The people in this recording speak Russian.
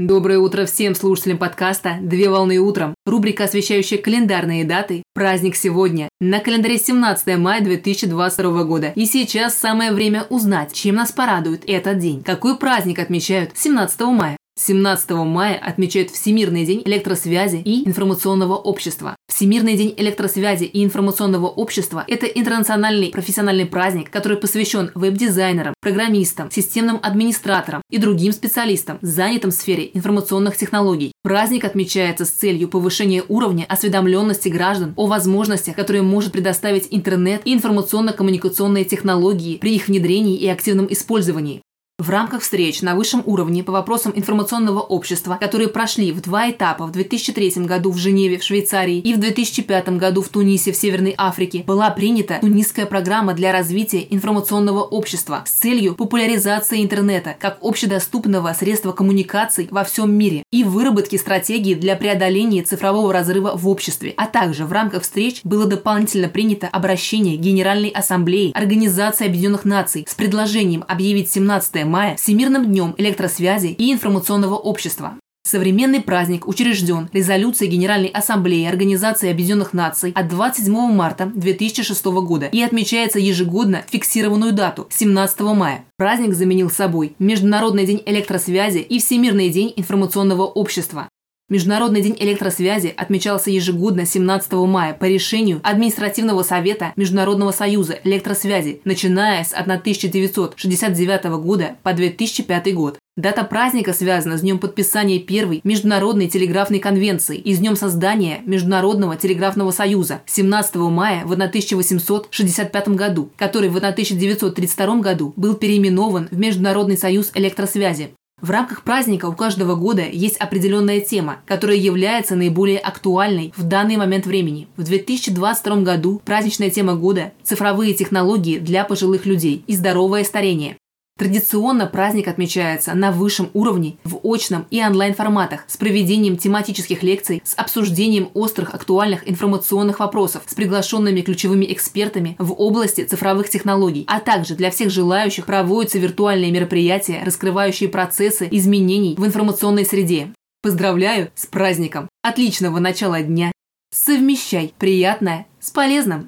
Доброе утро всем слушателям подкаста «Две волны утром». Рубрика, освещающая календарные даты. Праздник сегодня. На календаре 17 мая 2022 года. И сейчас самое время узнать, чем нас порадует этот день. Какой праздник отмечают 17 мая? 17 мая отмечают Всемирный день электросвязи и информационного общества. Всемирный день электросвязи и информационного общества – это интернациональный профессиональный праздник, который посвящен веб-дизайнерам, программистам, системным администраторам и другим специалистам, занятым в сфере информационных технологий. Праздник отмечается с целью повышения уровня осведомленности граждан о возможностях, которые может предоставить интернет и информационно-коммуникационные технологии при их внедрении и активном использовании. В рамках встреч на высшем уровне по вопросам информационного общества, которые прошли в два этапа в 2003 году в Женеве в Швейцарии и в 2005 году в Тунисе в Северной Африке, была принята тунисская программа для развития информационного общества с целью популяризации интернета как общедоступного средства коммуникаций во всем мире и выработки стратегии для преодоления цифрового разрыва в обществе. А также в рамках встреч было дополнительно принято обращение Генеральной Ассамблеи Организации Объединенных Наций с предложением объявить 17 мая Всемирным днем электросвязи и информационного общества. Современный праздник учрежден резолюцией Генеральной Ассамблеи Организации Объединенных Наций от 27 марта 2006 года и отмечается ежегодно фиксированную дату – 17 мая. Праздник заменил собой Международный день электросвязи и Всемирный день информационного общества. Международный день электросвязи отмечался ежегодно 17 мая по решению Административного совета Международного союза электросвязи, начиная с 1969 года по 2005 год. Дата праздника связана с днем подписания первой Международной телеграфной конвенции и с днем создания Международного телеграфного союза 17 мая в 1865 году, который в 1932 году был переименован в Международный союз электросвязи. В рамках праздника у каждого года есть определенная тема, которая является наиболее актуальной в данный момент времени. В 2022 году праздничная тема года – цифровые технологии для пожилых людей и здоровое старение. Традиционно праздник отмечается на высшем уровне в очном и онлайн-форматах с проведением тематических лекций, с обсуждением острых актуальных информационных вопросов с приглашенными ключевыми экспертами в области цифровых технологий, а также для всех желающих проводятся виртуальные мероприятия, раскрывающие процессы изменений в информационной среде. Поздравляю с праздником! Отличного начала дня! Совмещай приятное с полезным!